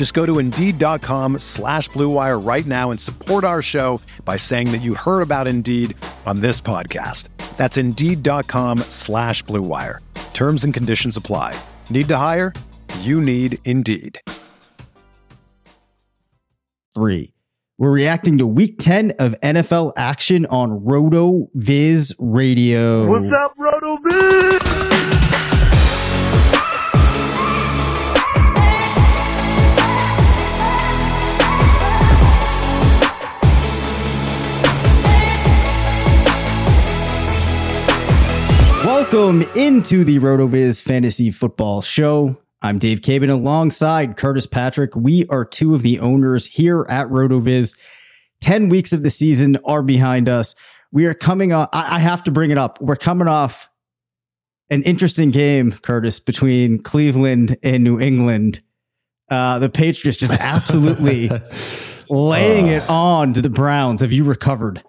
Just go to Indeed.com slash BlueWire right now and support our show by saying that you heard about Indeed on this podcast. That's Indeed.com slash BlueWire. Terms and conditions apply. Need to hire? You need Indeed. Three. We're reacting to week 10 of NFL action on Roto Viz Radio. What's up, Roto Viz? Welcome into the RotoViz Fantasy Football Show. I'm Dave Caban alongside Curtis Patrick. We are two of the owners here at RotoViz. 10 weeks of the season are behind us. We are coming off, I I have to bring it up. We're coming off an interesting game, Curtis, between Cleveland and New England. Uh, the Patriots just absolutely laying it on to the Browns. Have you recovered?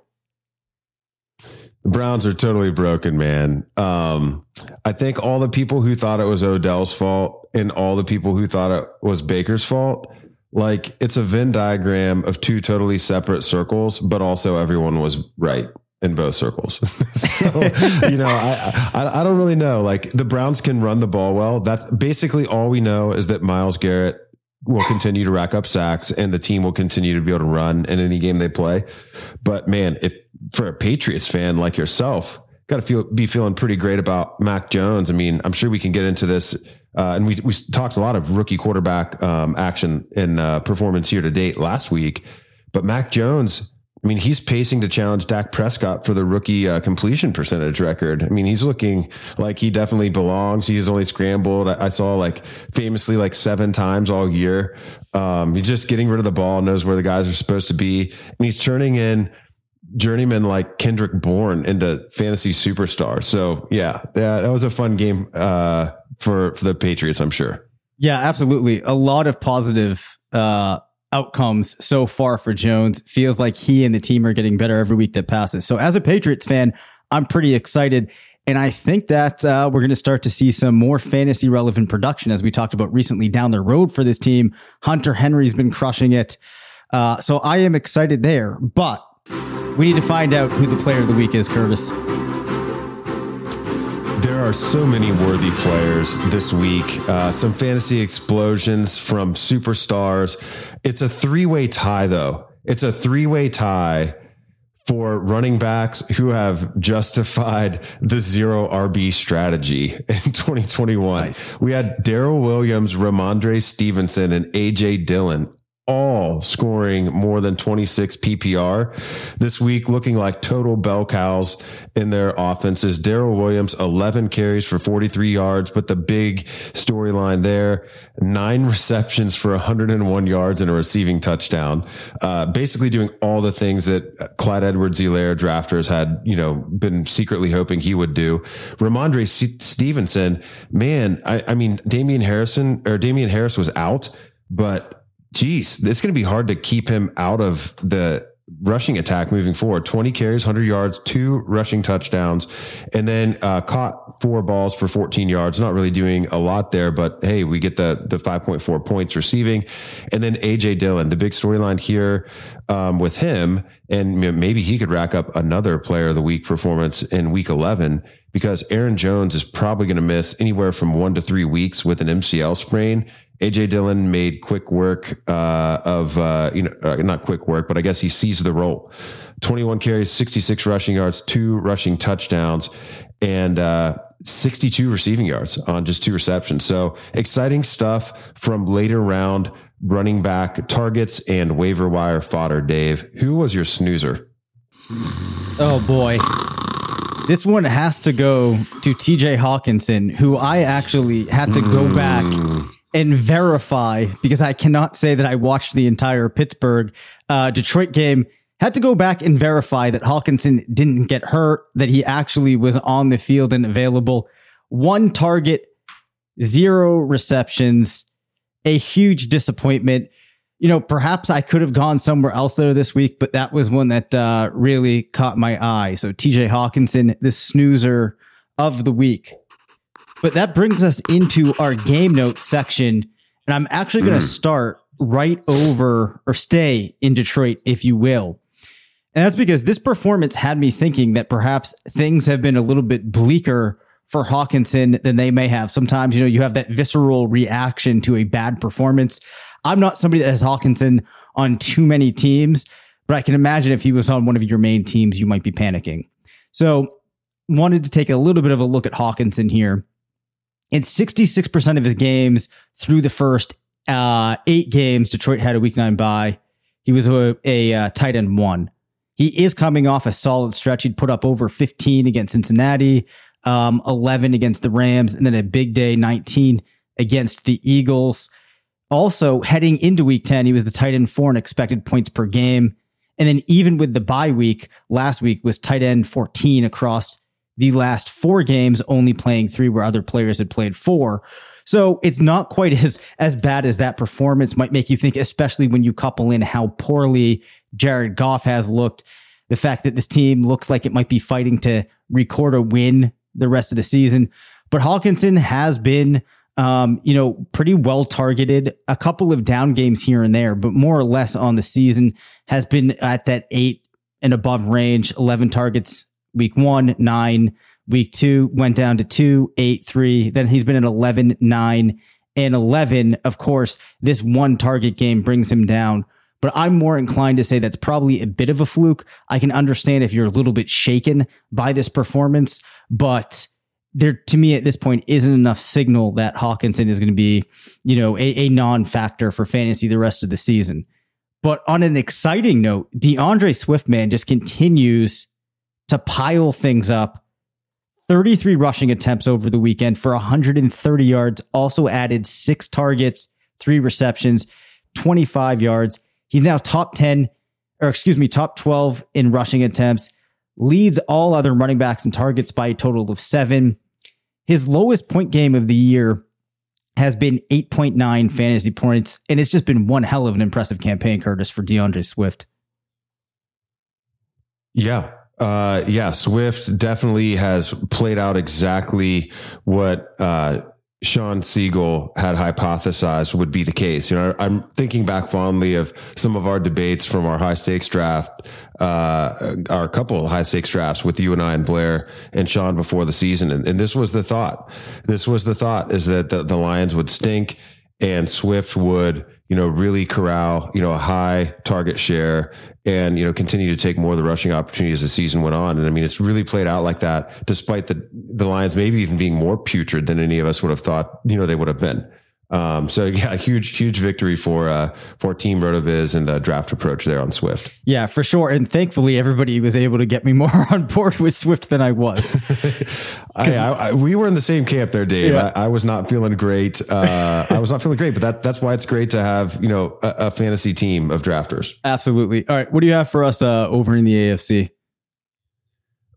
The Browns are totally broken, man. Um, I think all the people who thought it was Odell's fault and all the people who thought it was Baker's fault, like it's a Venn diagram of two totally separate circles, but also everyone was right in both circles. so, you know, I, I I don't really know. Like the Browns can run the ball well. That's basically all we know is that Myles Garrett will continue to rack up sacks and the team will continue to be able to run in any game they play. But man, if for a Patriots fan like yourself, got to feel be feeling pretty great about Mac Jones. I mean, I'm sure we can get into this. Uh, and we we talked a lot of rookie quarterback um, action and uh, performance here to date last week, but Mac Jones. I mean, he's pacing to challenge Dak Prescott for the rookie uh, completion percentage record. I mean, he's looking like he definitely belongs. He's only scrambled. I, I saw like famously like seven times all year. Um, he's just getting rid of the ball, knows where the guys are supposed to be, and he's turning in journeyman like Kendrick Bourne into fantasy superstar. So yeah, that, that was a fun game uh, for for the Patriots, I'm sure. Yeah, absolutely. A lot of positive uh, outcomes so far for Jones. Feels like he and the team are getting better every week that passes. So as a Patriots fan, I'm pretty excited. And I think that uh, we're going to start to see some more fantasy relevant production, as we talked about recently down the road for this team. Hunter Henry's been crushing it. Uh, so I am excited there. But we need to find out who the player of the week is, Curtis. There are so many worthy players this week. Uh, some fantasy explosions from superstars. It's a three way tie, though. It's a three way tie for running backs who have justified the zero RB strategy in 2021. Nice. We had Darrell Williams, Rhamondre Stevenson, and AJ Dillon all scoring more than 26 PPR this week, looking like total bell cows in their offenses. Darrell Williams, 11 carries for 43 yards, but the big storyline there, nine receptions for 101 yards and a receiving touchdown. Uh, basically doing all the things that Clyde Edwards-Helaire drafters had, you know, been secretly hoping he would do. Rhamondre S- Stevenson, man, I, I mean, Damian Harrison or Damien Harris was out, but geez, it's going to be hard to keep him out of the rushing attack moving forward. 20 carries, 100 yards, two rushing touchdowns, and then uh, caught four balls for 14 yards. Not really doing a lot there, but hey, we get the the 5.4 points receiving. And then AJ Dillon, the big storyline here um, with him, and maybe he could rack up another player of the week performance in week 11 because Aaron Jones is probably going to miss anywhere from one to three weeks with an MCL sprain AJ Dillon made quick work uh, of uh, you know uh, not quick work, but I guess he seized the role. 21 carries, 66 rushing yards, two rushing touchdowns, and uh, 62 receiving yards on just two receptions. So exciting stuff from later round running back targets and waiver wire fodder. Dave, who was your snoozer? Oh boy. This one has to go to TJ Hockenson, who I actually had to go back and verify because I cannot say that I watched the entire Pittsburgh uh, Detroit game. Had to go back and verify that Hockenson didn't get hurt, that he actually was on the field and available. One target, zero receptions, a huge disappointment. You know, perhaps I could have gone somewhere else there this week, but that was one that uh, really caught my eye. So TJ Hockenson, the snoozer of the week. But that brings us into our game notes section. And I'm actually going to mm. start right over or stay in Detroit, if you will. And that's because this performance had me thinking that perhaps things have been a little bit bleaker for Hockenson than they may have. Sometimes, you know, you have that visceral reaction to a bad performance. I'm not somebody that has Hockenson on too many teams, but I can imagine if he was on one of your main teams, you might be panicking. So, wanted to take a little bit of a look at Hockenson here. In 66% of his games through the first uh, eight games, Detroit had a week nine bye. He was a, a uh, tight end one. He is coming off a solid stretch. He'd put up over 15 against Cincinnati, um, 11 against the Rams, and then a big day, 19 against the Eagles. Also, heading into week 10, he was the tight end four in expected points per game. And then even with the bye week, last week was tight end 14 across the last four games, only playing three where other players had played four. So it's not quite as as bad as that performance might make you think, especially when you couple in how poorly Jared Goff has looked. The fact that this team looks like it might be fighting to record a win the rest of the season. But Hockenson has been um, you know, pretty well targeted. A couple of down games here and there, but more or less on the season has been at that eight and above range. Eleven targets week one, nine week two, went down to two, eight, three. Then he's been at 11, nine, and 11. Of course, this one target game brings him down. But I'm more inclined to say that's probably a bit of a fluke. I can understand if you're a little bit shaken by this performance, but there to me at this point isn't enough signal that Hockenson is going to be, you know, a, a non-factor for fantasy the rest of the season. But on an exciting note, DeAndre Swift man just continues to pile things up. 33 rushing attempts over the weekend for 130 yards, also added six targets, three receptions, 25 yards. He's now top 10, or excuse me, top 12 in rushing attempts, leads all other running backs in targets by a total of seven. His lowest point game of the year has been 8.9 fantasy points, and it's just been one hell of an impressive campaign, Curtis, for DeAndre Swift. Yeah. Uh, yeah, Swift definitely has played out exactly what uh, Sean Siegele had hypothesized would be the case. You know, I'm thinking back fondly of some of our debates from our high stakes draft, uh, our couple high stakes drafts with you and I and Blair and Sean before the season. And, and this was the thought. This was the thought is that the, the Lions would stink and Swift would, you know, really corral, you know, a high target share and you know continue to take more of the rushing opportunities as the season went on. And I mean, it's really played out like that, despite the the Lions maybe even being more putrid than any of us would have thought. You know, they would have been. Um, so yeah, huge, huge victory for uh, for Team Rotoviz and the draft approach there on Swift. Yeah, for sure. And thankfully, everybody was able to get me more on board with Swift than I was. I, I, we were in the same camp there, Dave. Yeah. I, I, was not feeling great. Uh, I was not feeling great, but that that's why it's great to have you know a, a, fantasy team of drafters. Absolutely. All right, what do you have for us uh, over in the AFC?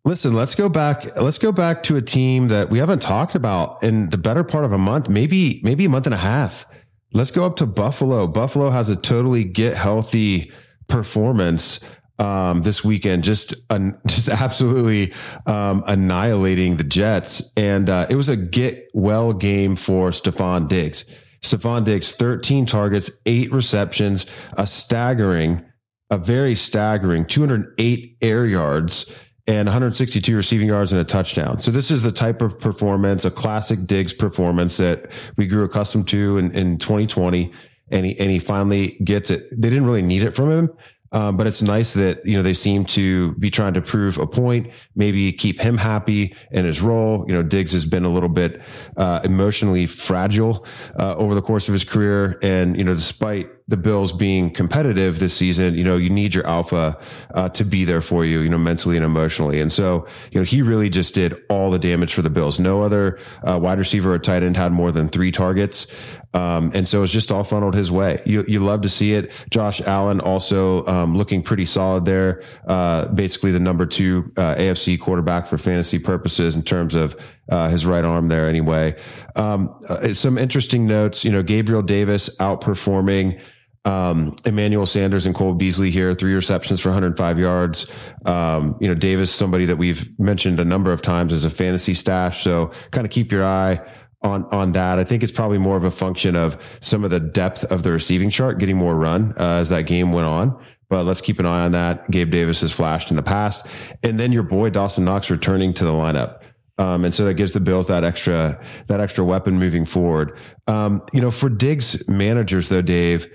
Listen, let's go back. Let's go back to a team that we haven't talked about in the better part of a month, maybe maybe a month and a half. Let's go up to Buffalo. Buffalo has a totally get healthy performance um, this weekend, just just absolutely um, annihilating the Jets, and uh, it was a get well game for Stefon Diggs. Stefon Diggs, thirteen targets, eight receptions, a staggering, a very staggering, two hundred eight air yards and 162 receiving yards and a touchdown. So this is the type of performance, a classic Diggs performance that we grew accustomed to in, in 2020. And he, and he finally gets it. They didn't really need it from him. Um, but it's nice that, you know, they seem to be trying to prove a point, maybe keep him happy in his role. You know, Diggs has been a little bit, uh, emotionally fragile, uh, over the course of his career. And, you know, despite the Bills being competitive this season, you know, you need your alpha, uh, to be there for you, you know, mentally and emotionally. And so, you know, he really just did all the damage for the Bills. No other, uh, wide receiver or tight end had more than three targets. Um, and so it's just all funneled his way. You you love to see it. Josh Allen also um, looking pretty solid there. Uh, basically the number two uh, AFC quarterback for fantasy purposes in terms of uh, his right arm there. Anyway, um, uh, some interesting notes. You know, Gabriel Davis outperforming. Um, Emmanuel Sanders and Cole Beasley here, three receptions for 105 yards. Um, you know, Davis, somebody that we've mentioned a number of times as a fantasy stash. So kind of keep your eye on on that. I think it's probably more of a function of some of the depth of the receiving chart getting more run uh, as that game went on. But let's keep an eye on that. Gabe Davis has flashed in the past, and then your boy Dawson Knox returning to the lineup. Um, and so that gives the Bills that extra that extra weapon moving forward. Um, you know, for Diggs managers though, Dave,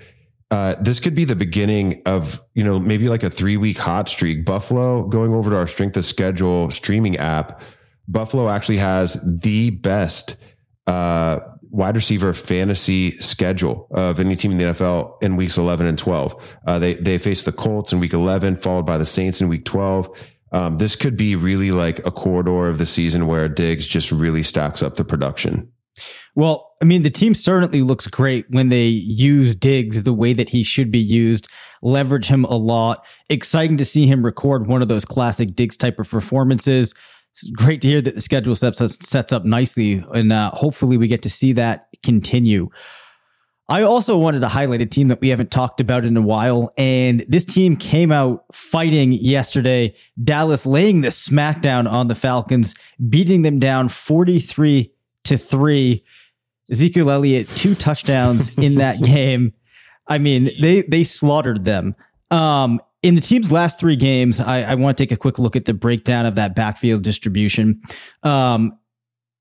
uh, this could be the beginning of you know maybe like a three week hot streak. Buffalo going over to our strength of schedule streaming app. Buffalo actually has the best uh, wide receiver fantasy schedule of any team in the NFL in weeks 11 and 12. Uh, they, they face the Colts in week 11, followed by the Saints in week 12. Um, this could be really like a corridor of the season where Diggs just really stacks up the production. Well, I mean, the team certainly looks great when they use Diggs the way that he should be used, leverage him a lot. Exciting to see him record one of those classic Diggs type of performances it's great to hear that the schedule sets sets up nicely, and uh, hopefully we get to see that continue. I also wanted to highlight a team that we haven't talked about in a while, and this team came out fighting yesterday. Dallas laying the smackdown on the Falcons, beating them down forty three to three. Ezekiel Elliott two touchdowns in that game. I mean, they they slaughtered them. Um, in the team's last three games, I, I, want to take a quick look at the breakdown of that backfield distribution. Um,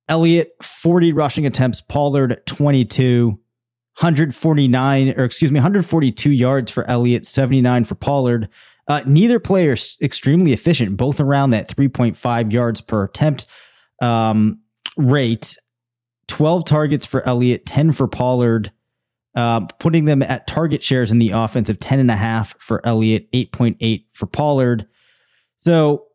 Elliott, 40 rushing attempts, Pollard, 22, 149, or excuse me, 142 yards for Elliott, 79 for Pollard. Uh, neither player extremely efficient, both around that 3.5 yards per attempt um, rate. 12 targets for Elliott, 10 for Pollard. Uh, putting them at target shares in the offense of 10.5 for Elliott, 8.8 for Pollard. So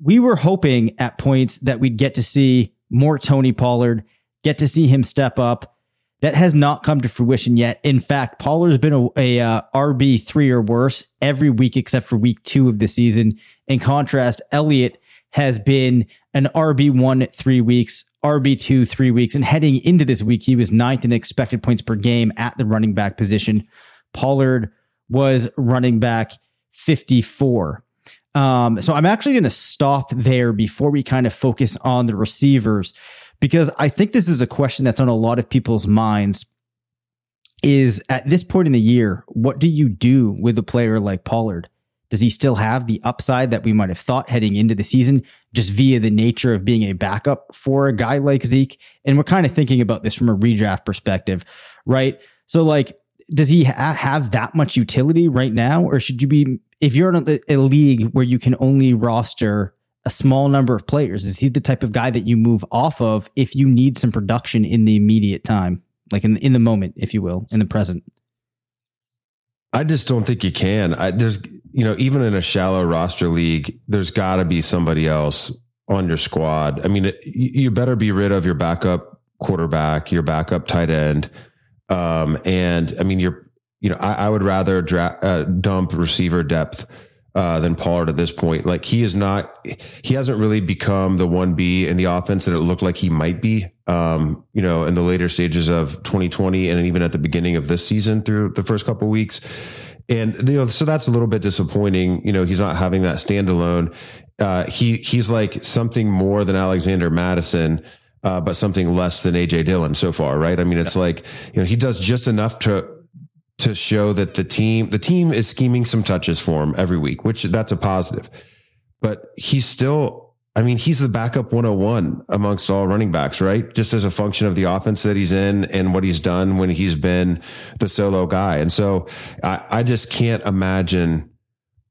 we were hoping at points that we'd get to see more Tony Pollard, get to see him step up. That has not come to fruition yet. In fact, Pollard's been a, a uh, RB three or worse every week except for week two of the season. In contrast, Elliott has been an RB1 three weeks, RB2 three weeks. And heading into this week, he was ninth in expected points per game at the running back position. Pollard was running back 54. Um, so I'm actually going to stop there before we kind of focus on the receivers because I think this is a question that's on a lot of people's minds is at this point in the year, what do you do with a player like Pollard? Does he still have the upside that we might have thought heading into the season, just via the nature of being a backup for a guy like Zeke? And we're kind of thinking about this from a redraft perspective, right? So, like, does he ha- have that much utility right now, or should you be, if you're in a, a league where you can only roster a small number of players, is he the type of guy that you move off of if you need some production in the immediate time, like in in the moment, if you will, in the present? I just don't think you can. I, there's, you know, even in a shallow roster league, there's got to be somebody else on your squad. I mean, it, you better be rid of your backup quarterback, your backup tight end, um, and I mean, you're, you know, I, I would rather dra- uh, dump receiver depth uh, than Pollard at this point. Like he is not, he hasn't really become the one B in the offense that it looked like he might be. Um, you know, in the later stages of 2020 and even at the beginning of this season through the first couple weeks. And you know, so that's a little bit disappointing. You know, he's not having that standalone. Uh, he he's like something more than Alexander Mattison. Uh, but something less than AJ Dillon so far, right? I mean, it's like you know he does just enough to to show that the team the team is scheming some touches for him every week, which that's a positive. but he's still I mean, he's the backup 101 amongst all running backs, right? Just as a function of the offense that he's in and what he's done when he's been the solo guy. And so I, I just can't imagine,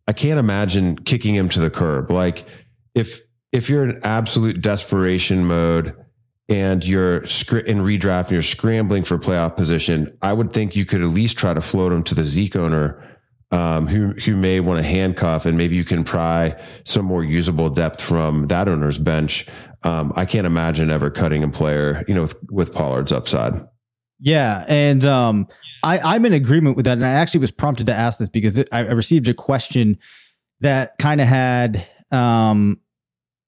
I can't imagine kicking him to the curb. Like if, if you're in absolute desperation mode and you're in redraft and you're scrambling for playoff position, I would think you could at least try to float him to the Zeke owner um, who who may want to handcuff, and maybe you can pry some more usable depth from that owner's bench. Um, I can't imagine ever cutting a player, you know, with, with Pollard's upside. Yeah, and um, I, am in agreement with that. And I actually was prompted to ask this because it, I, I received a question that kind of had um,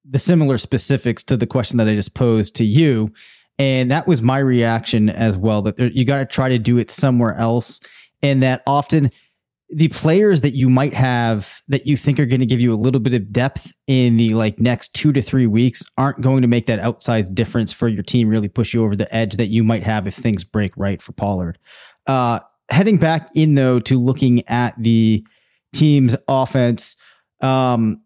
the similar specifics to the question that I just posed to you, and that was my reaction as well. That there, you got to try to do it somewhere else, and that often the players that you might have that you think are going to give you a little bit of depth in the like next two to three weeks aren't going to make that outsized difference for your team really push you over the edge that you might have if things break right for Pollard. Uh, heading back in though to looking at the team's offense, um,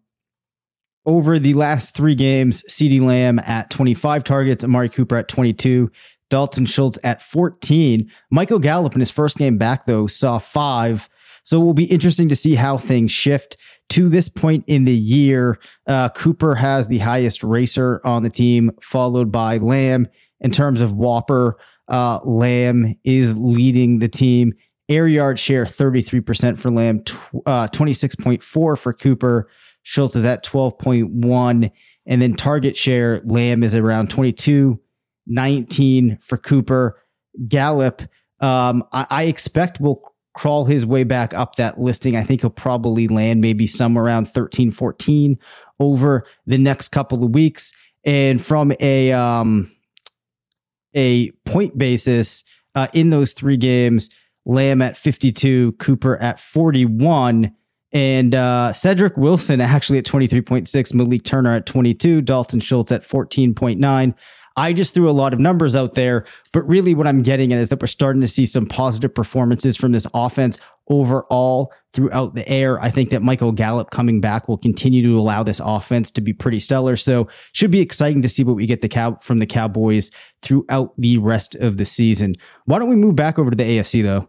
over the last three games, CeeDee Lamb at 25 targets, Amari Cooper at 22, Dalton Schultz at 14. Michael Gallup in his first game back, though, saw five. So it will be interesting to see how things shift to this point in the year. Uh, Cooper has the highest RACR on the team, followed by Lamb. In terms of WOPR, uh, Lamb is leading the team. Air yard share 33% for Lamb, tw- uh, 26.4 for Cooper. Schultz is at 12.1. And then target share, Lamb is around 22, 19 for Cooper. Gallup, um, I, I expect will crawl his way back up that listing. I think he'll probably land maybe somewhere around 13, 14 over the next couple of weeks. And from a um, a point basis, uh, in those three games, Lamb at 52, Cooper at 41, and uh, Cedric Wilson actually at 23.6, Malik Turner at 22, Dalton Schultz at 14.9. I just threw a lot of numbers out there, but really what I'm getting at is that we're starting to see some positive performances from this offense overall throughout the air. I think that Michael Gallup coming back will continue to allow this offense to be pretty stellar. So should be exciting to see what we get the cow from the Cowboys throughout the rest of the season. Why don't we move back over to the AFC though?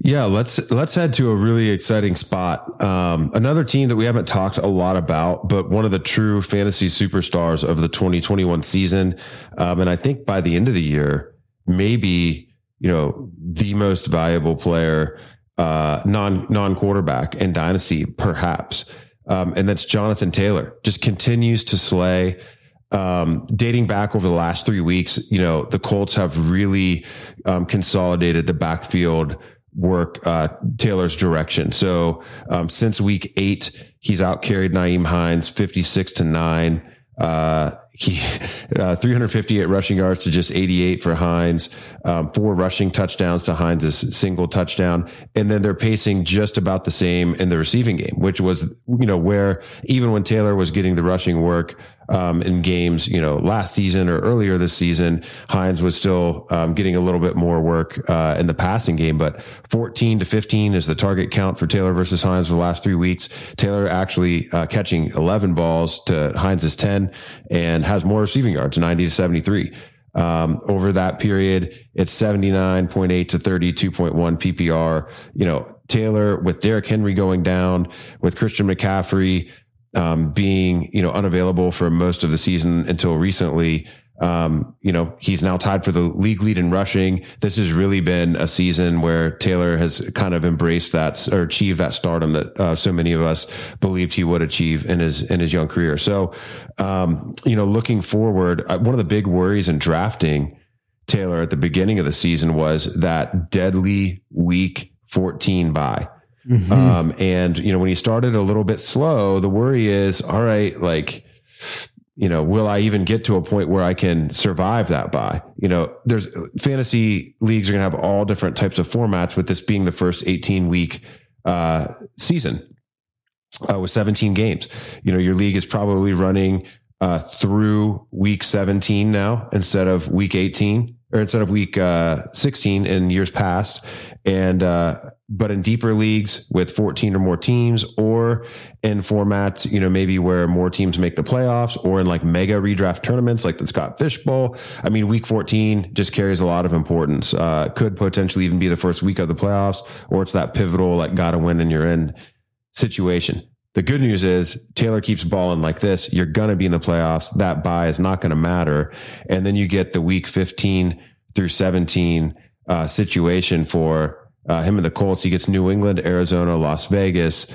Yeah, let's let's head to a really exciting spot. Um, another team that we haven't talked a lot about, but one of the true fantasy superstars of the 2021 season, um, and I think by the end of the year, maybe you know the most valuable player, uh, non non quarterback in dynasty, perhaps, um, and that's Jonathan Taylor. Just continues to slay um, dating back over the last three weeks, you know, the Colts have really um, consolidated the backfield work uh, Taylor's direction. So um, since week eight, he's out carried Nyheim Hines 56 to nine. Uh, he uh, 358 rushing yards to just 88 for Hines, um, four rushing touchdowns to Hines' single touchdown, and then they're pacing just about the same in the receiving game, which was you know where even when Taylor was getting the rushing work, um, in games, you know, last season or earlier this season, Hines was still um, getting a little bit more work uh, in the passing game. But 14 to 15 is the target count for Taylor versus Hines for the last three weeks. Taylor actually uh, catching 11 balls to Hines's 10 and has more receiving yards, 90 to 73. Um, over that period, it's 79.8 to 32.1 PPR. You know, Taylor with Derrick Henry going down, with Christian McCaffrey um, being you know unavailable for most of the season until recently. Um, you know, he's now tied for the league lead in rushing. This has really been a season where Taylor has kind of embraced that or achieved that stardom that uh, so many of us believed he would achieve in his in his young career. So, um, you know, looking forward, uh, one of the big worries in drafting Taylor at the beginning of the season was that deadly week 14 bye. Mm-hmm. Um, and you know, when he started a little bit slow, the worry is, all right, like, you know, will I even get to a point where I can survive that bye? You know, there's fantasy leagues are going to have all different types of formats with this being the first 18 week, uh, season, uh, with 17 games. You know, your league is probably running, uh, through week 17 now instead of week 18 or instead of week, uh, 16 in years past. And, uh, but in deeper leagues with 14 or more teams or in formats, you know, maybe where more teams make the playoffs or in like mega redraft tournaments like the Scott Fish Bowl. I mean, week 14 just carries a lot of importance. Uh, could potentially even be the first week of the playoffs or it's that pivotal, like gotta win and you're in situation. The good news is Taylor keeps balling like this. You're going to be in the playoffs. That bye is not going to matter. And then you get the week 15 through 17 uh, situation for uh, him and the Colts. He gets New England, Arizona, Las Vegas.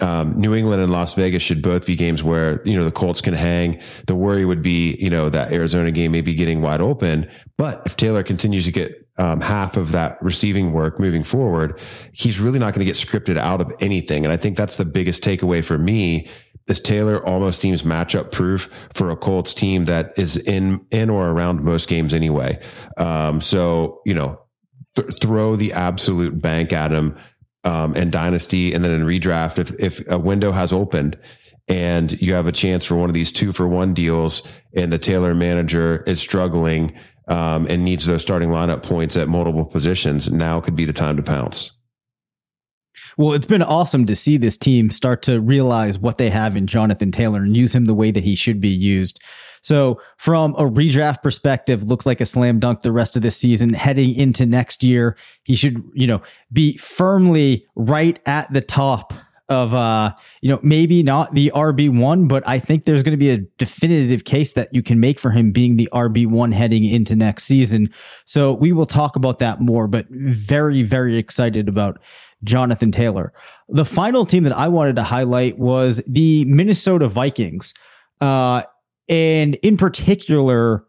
Um, New England and Las Vegas should both be games where you know the Colts can hang. The worry would be you know that Arizona game may be getting wide open, but if Taylor continues to get um, half of that receiving work moving forward, he's really not going to get scripted out of anything. And I think that's the biggest takeaway for me. Is Taylor almost seems matchup proof for a Colts team that is in in or around most games anyway. Um, so you know th- throw the absolute bank at him um, and dynasty, and then in redraft, if if a window has opened and you have a chance for one of these two for one deals, and the Taylor manager is struggling um, and needs those starting lineup points at multiple positions, now could be the time to pounce. Well, it's been awesome to see this team start to realize what they have in Jonathan Taylor and use him the way that he should be used. So from a redraft perspective, looks like a slam dunk the rest of this season. Heading into next year, he should, you know, be firmly right at the top of uh, you know, maybe not the RB1, but I think there's going to be a definitive case that you can make for him being the RB1 heading into next season. So we will talk about that more, but very, very excited about Jonathan Taylor. The final team that I wanted to highlight was the Minnesota Vikings. Uh, and in particular,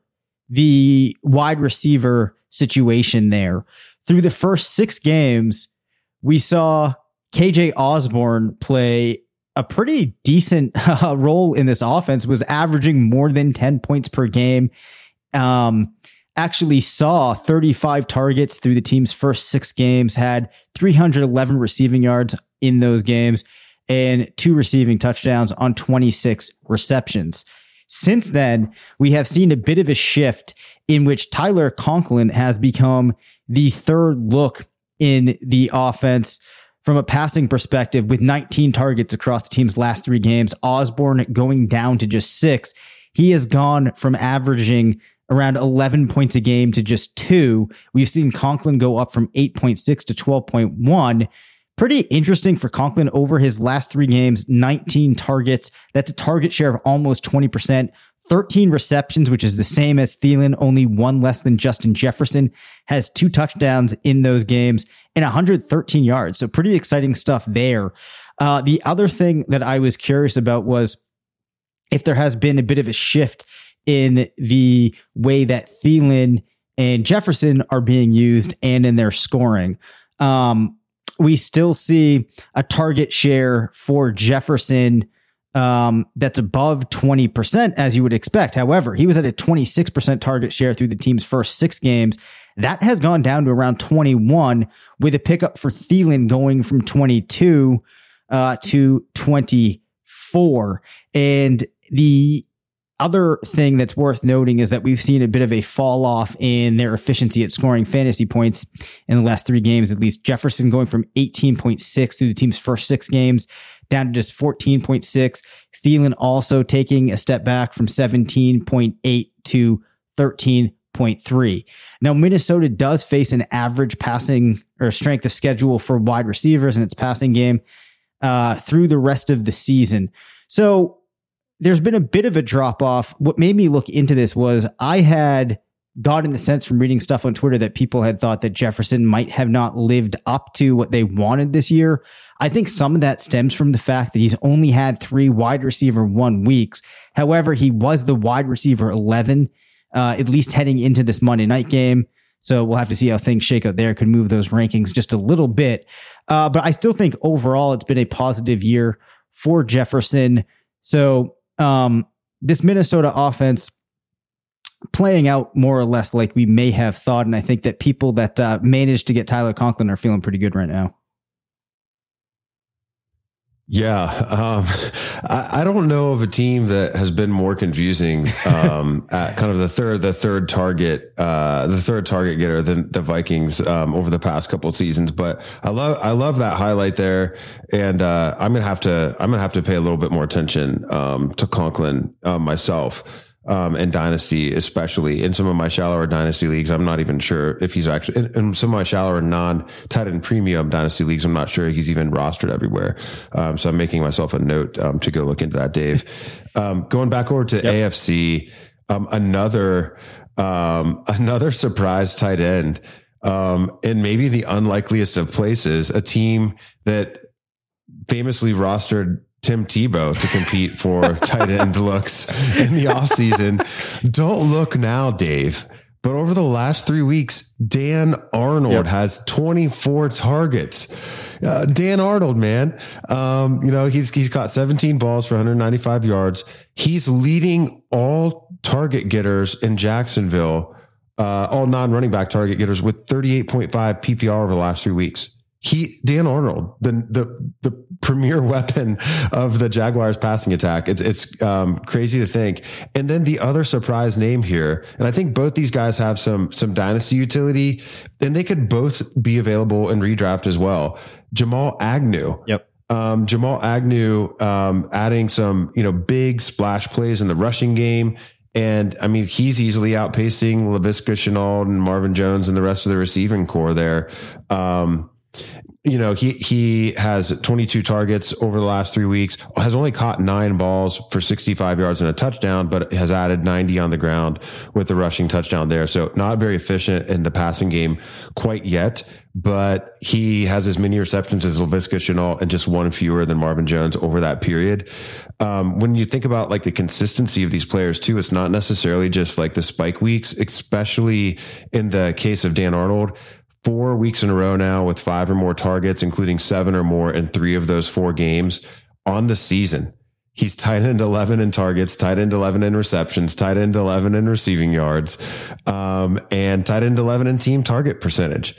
the wide receiver situation there. Through the first six games, we saw KJ Osborn play a pretty decent uh, role in this offense, was averaging more than 10 points per game. Um, actually saw 35 targets through the team's first six games, had 311 receiving yards in those games, and two receiving touchdowns on 26 receptions. Since then, we have seen a bit of a shift in which Tyler Conklin has become the third look in the offense from a passing perspective with 19 targets across the team's last three games. Osborn going down to just six. He has gone from averaging around 11 points a game to just two. We've seen Conklin go up from 8.6 to 12.1. Pretty interesting for Conklin over his last three games 19 targets. That's a target share of almost 20%. 13 receptions, which is the same as Thielen, only one less than Justin Jefferson, has two touchdowns in those games and 113 yards. So pretty exciting stuff there. Uh, the other thing that I was curious about was if there has been a bit of a shift in the way that Thielen and Jefferson are being used and in their scoring. Um, we still see a target share for Jefferson um, that's above 20%, as you would expect. However, he was at a 26% target share through the team's first six games. That has gone down to around 21, with a pickup for Thielen going from 22 uh, to 24. And the other thing that's worth noting is that we've seen a bit of a fall off in their efficiency at scoring fantasy points in the last three games, at least. Jefferson going from 18.6 through the team's first six games down to just 14.6. Thielen also taking a step back from 17.8 to 13.3. Now, Minnesota does face an average passing or strength of schedule for wide receivers in its passing game uh, through the rest of the season. So there's been a bit of a drop off. What made me look into this was I had gotten the sense from reading stuff on Twitter that people had thought that Jefferson might have not lived up to what they wanted this year. I think some of that stems from the fact that he's only had three wide receiver one weeks. However, he was the wide receiver 11, uh, at least heading into this Monday night game. So we'll have to see how things shake out there. Could move those rankings just a little bit. Uh, but I still think overall it's been a positive year for Jefferson. So um, this Minnesota offense playing out more or less like we may have thought. And I think that people that uh, managed to get Tyler Conklin are feeling pretty good right now. Yeah, um, I, I, don't know of a team that has been more confusing um, at kind of the third, the third target, uh, the third target getter than the Vikings um, over the past couple of seasons. But I love, I love that highlight there, and uh, I'm gonna have to, I'm gonna have to pay a little bit more attention um, to Conklin uh, myself um, and dynasty, especially in some of my shallower dynasty leagues. I'm not even sure if he's actually in, in some of my shallower non tight end premium dynasty leagues. I'm not sure he's even rostered everywhere. Um, so I'm making myself a note um, to go look into that, Dave. Um, going back over to yep. AFC, um, another um, another surprise tight end, um, and maybe the unlikeliest of places, a team that famously rostered Tim Tebow to compete for tight end looks in the offseason. Don't look now, Dave. But over the last three weeks, Dan Arnold yep. has 24 targets. Uh, Dan Arnold, man, um, you know he's he's got 17 balls for 195 yards. He's leading all target getters in Jacksonville, uh, all non-running back target getters with 38.5 PPR over the last three weeks he Dan Arnold, the the the premier weapon of the Jaguars passing attack. It's it's um, crazy to think. And then the other surprise name here, and I think both these guys have some some dynasty utility, and they could both be available in redraft as well. Jamal Agnew. Yep. Um, Jamal Agnew um, adding some you know big splash plays in the rushing game. And I mean, he's easily outpacing Laviska Shenault and Marvin Jones and the rest of the receiving corps there. Um, you know, he he has 22 targets over the last three weeks, has only caught nine balls for 65 yards and a touchdown, but has added 90 on the ground with the rushing touchdown there. So not very efficient in the passing game quite yet, but he has as many receptions as Laviska Shenault and just one fewer than Marvin Jones over that period. Um, when you think about like the consistency of these players too, it's not necessarily just like the spike weeks, especially in the case of Dan Arnold four weeks in a row now with five or more targets, including seven or more in three of those four games on the season. He's tight end 11 in targets, tight end 11 in receptions, tight end 11 in receiving yards, um, and tight end 11 in team target percentage.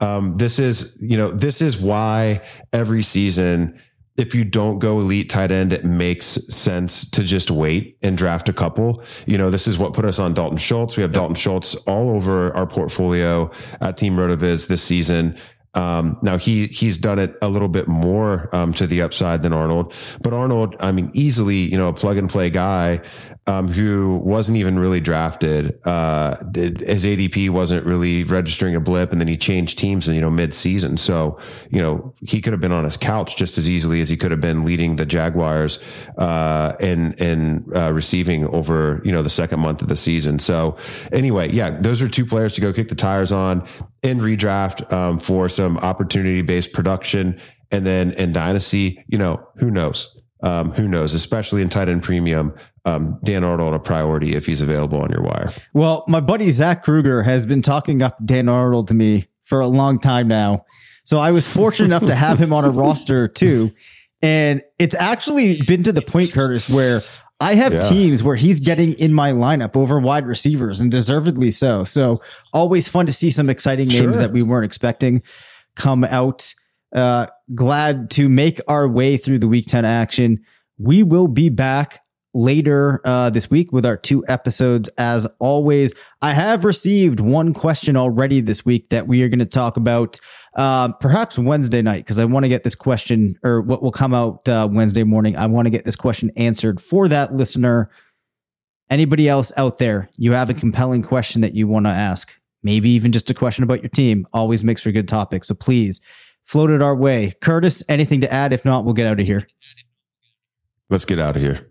Um, this is, you know, this is why every season if you don't go elite tight end, it makes sense to just wait and draft a couple. You know, this is what put us on Dalton Schultz. We have Dalton Schultz all over our portfolio at Team Rotoviz this season. Um, now he he's done it a little bit more um, to the upside than Arnold, but Arnold, I mean, easily you know a plug and play guy um, who wasn't even really drafted. Uh, did, his ADP wasn't really registering a blip, and then he changed teams, you know, mid season. So you know he could have been on his couch just as easily as he could have been leading the Jaguars uh, in in uh, receiving over you know the second month of the season. So anyway, yeah, those are two players to go kick the tires on in redraft um, for some opportunity based production. And then in dynasty, you know, who knows? Um, who knows? Especially in tight end premium, um, Dan Arnold a priority if he's available on your wire. Well, my buddy Zach Kruger has been talking up Dan Arnold to me for a long time now. So I was fortunate enough to have him on a roster too. And it's actually been to the point, Curtis, where I have yeah. teams where he's getting in my lineup over wide receivers and deservedly so. So always fun to see some exciting names sure. that we weren't expecting come out. Uh, glad to make our way through the week 10 action. We will be back later uh, this week with our two episodes. As always, I have received one question already this week that we are going to talk about uh, perhaps Wednesday night because I want to get this question or what will come out uh, Wednesday morning. I want to get this question answered for that listener. Anybody else out there, you have a compelling question that you want to ask, maybe even just a question about your team, always makes for good topics. So please float it our way. Curtis, anything to add? If not, we'll get out of here. Let's get out of here.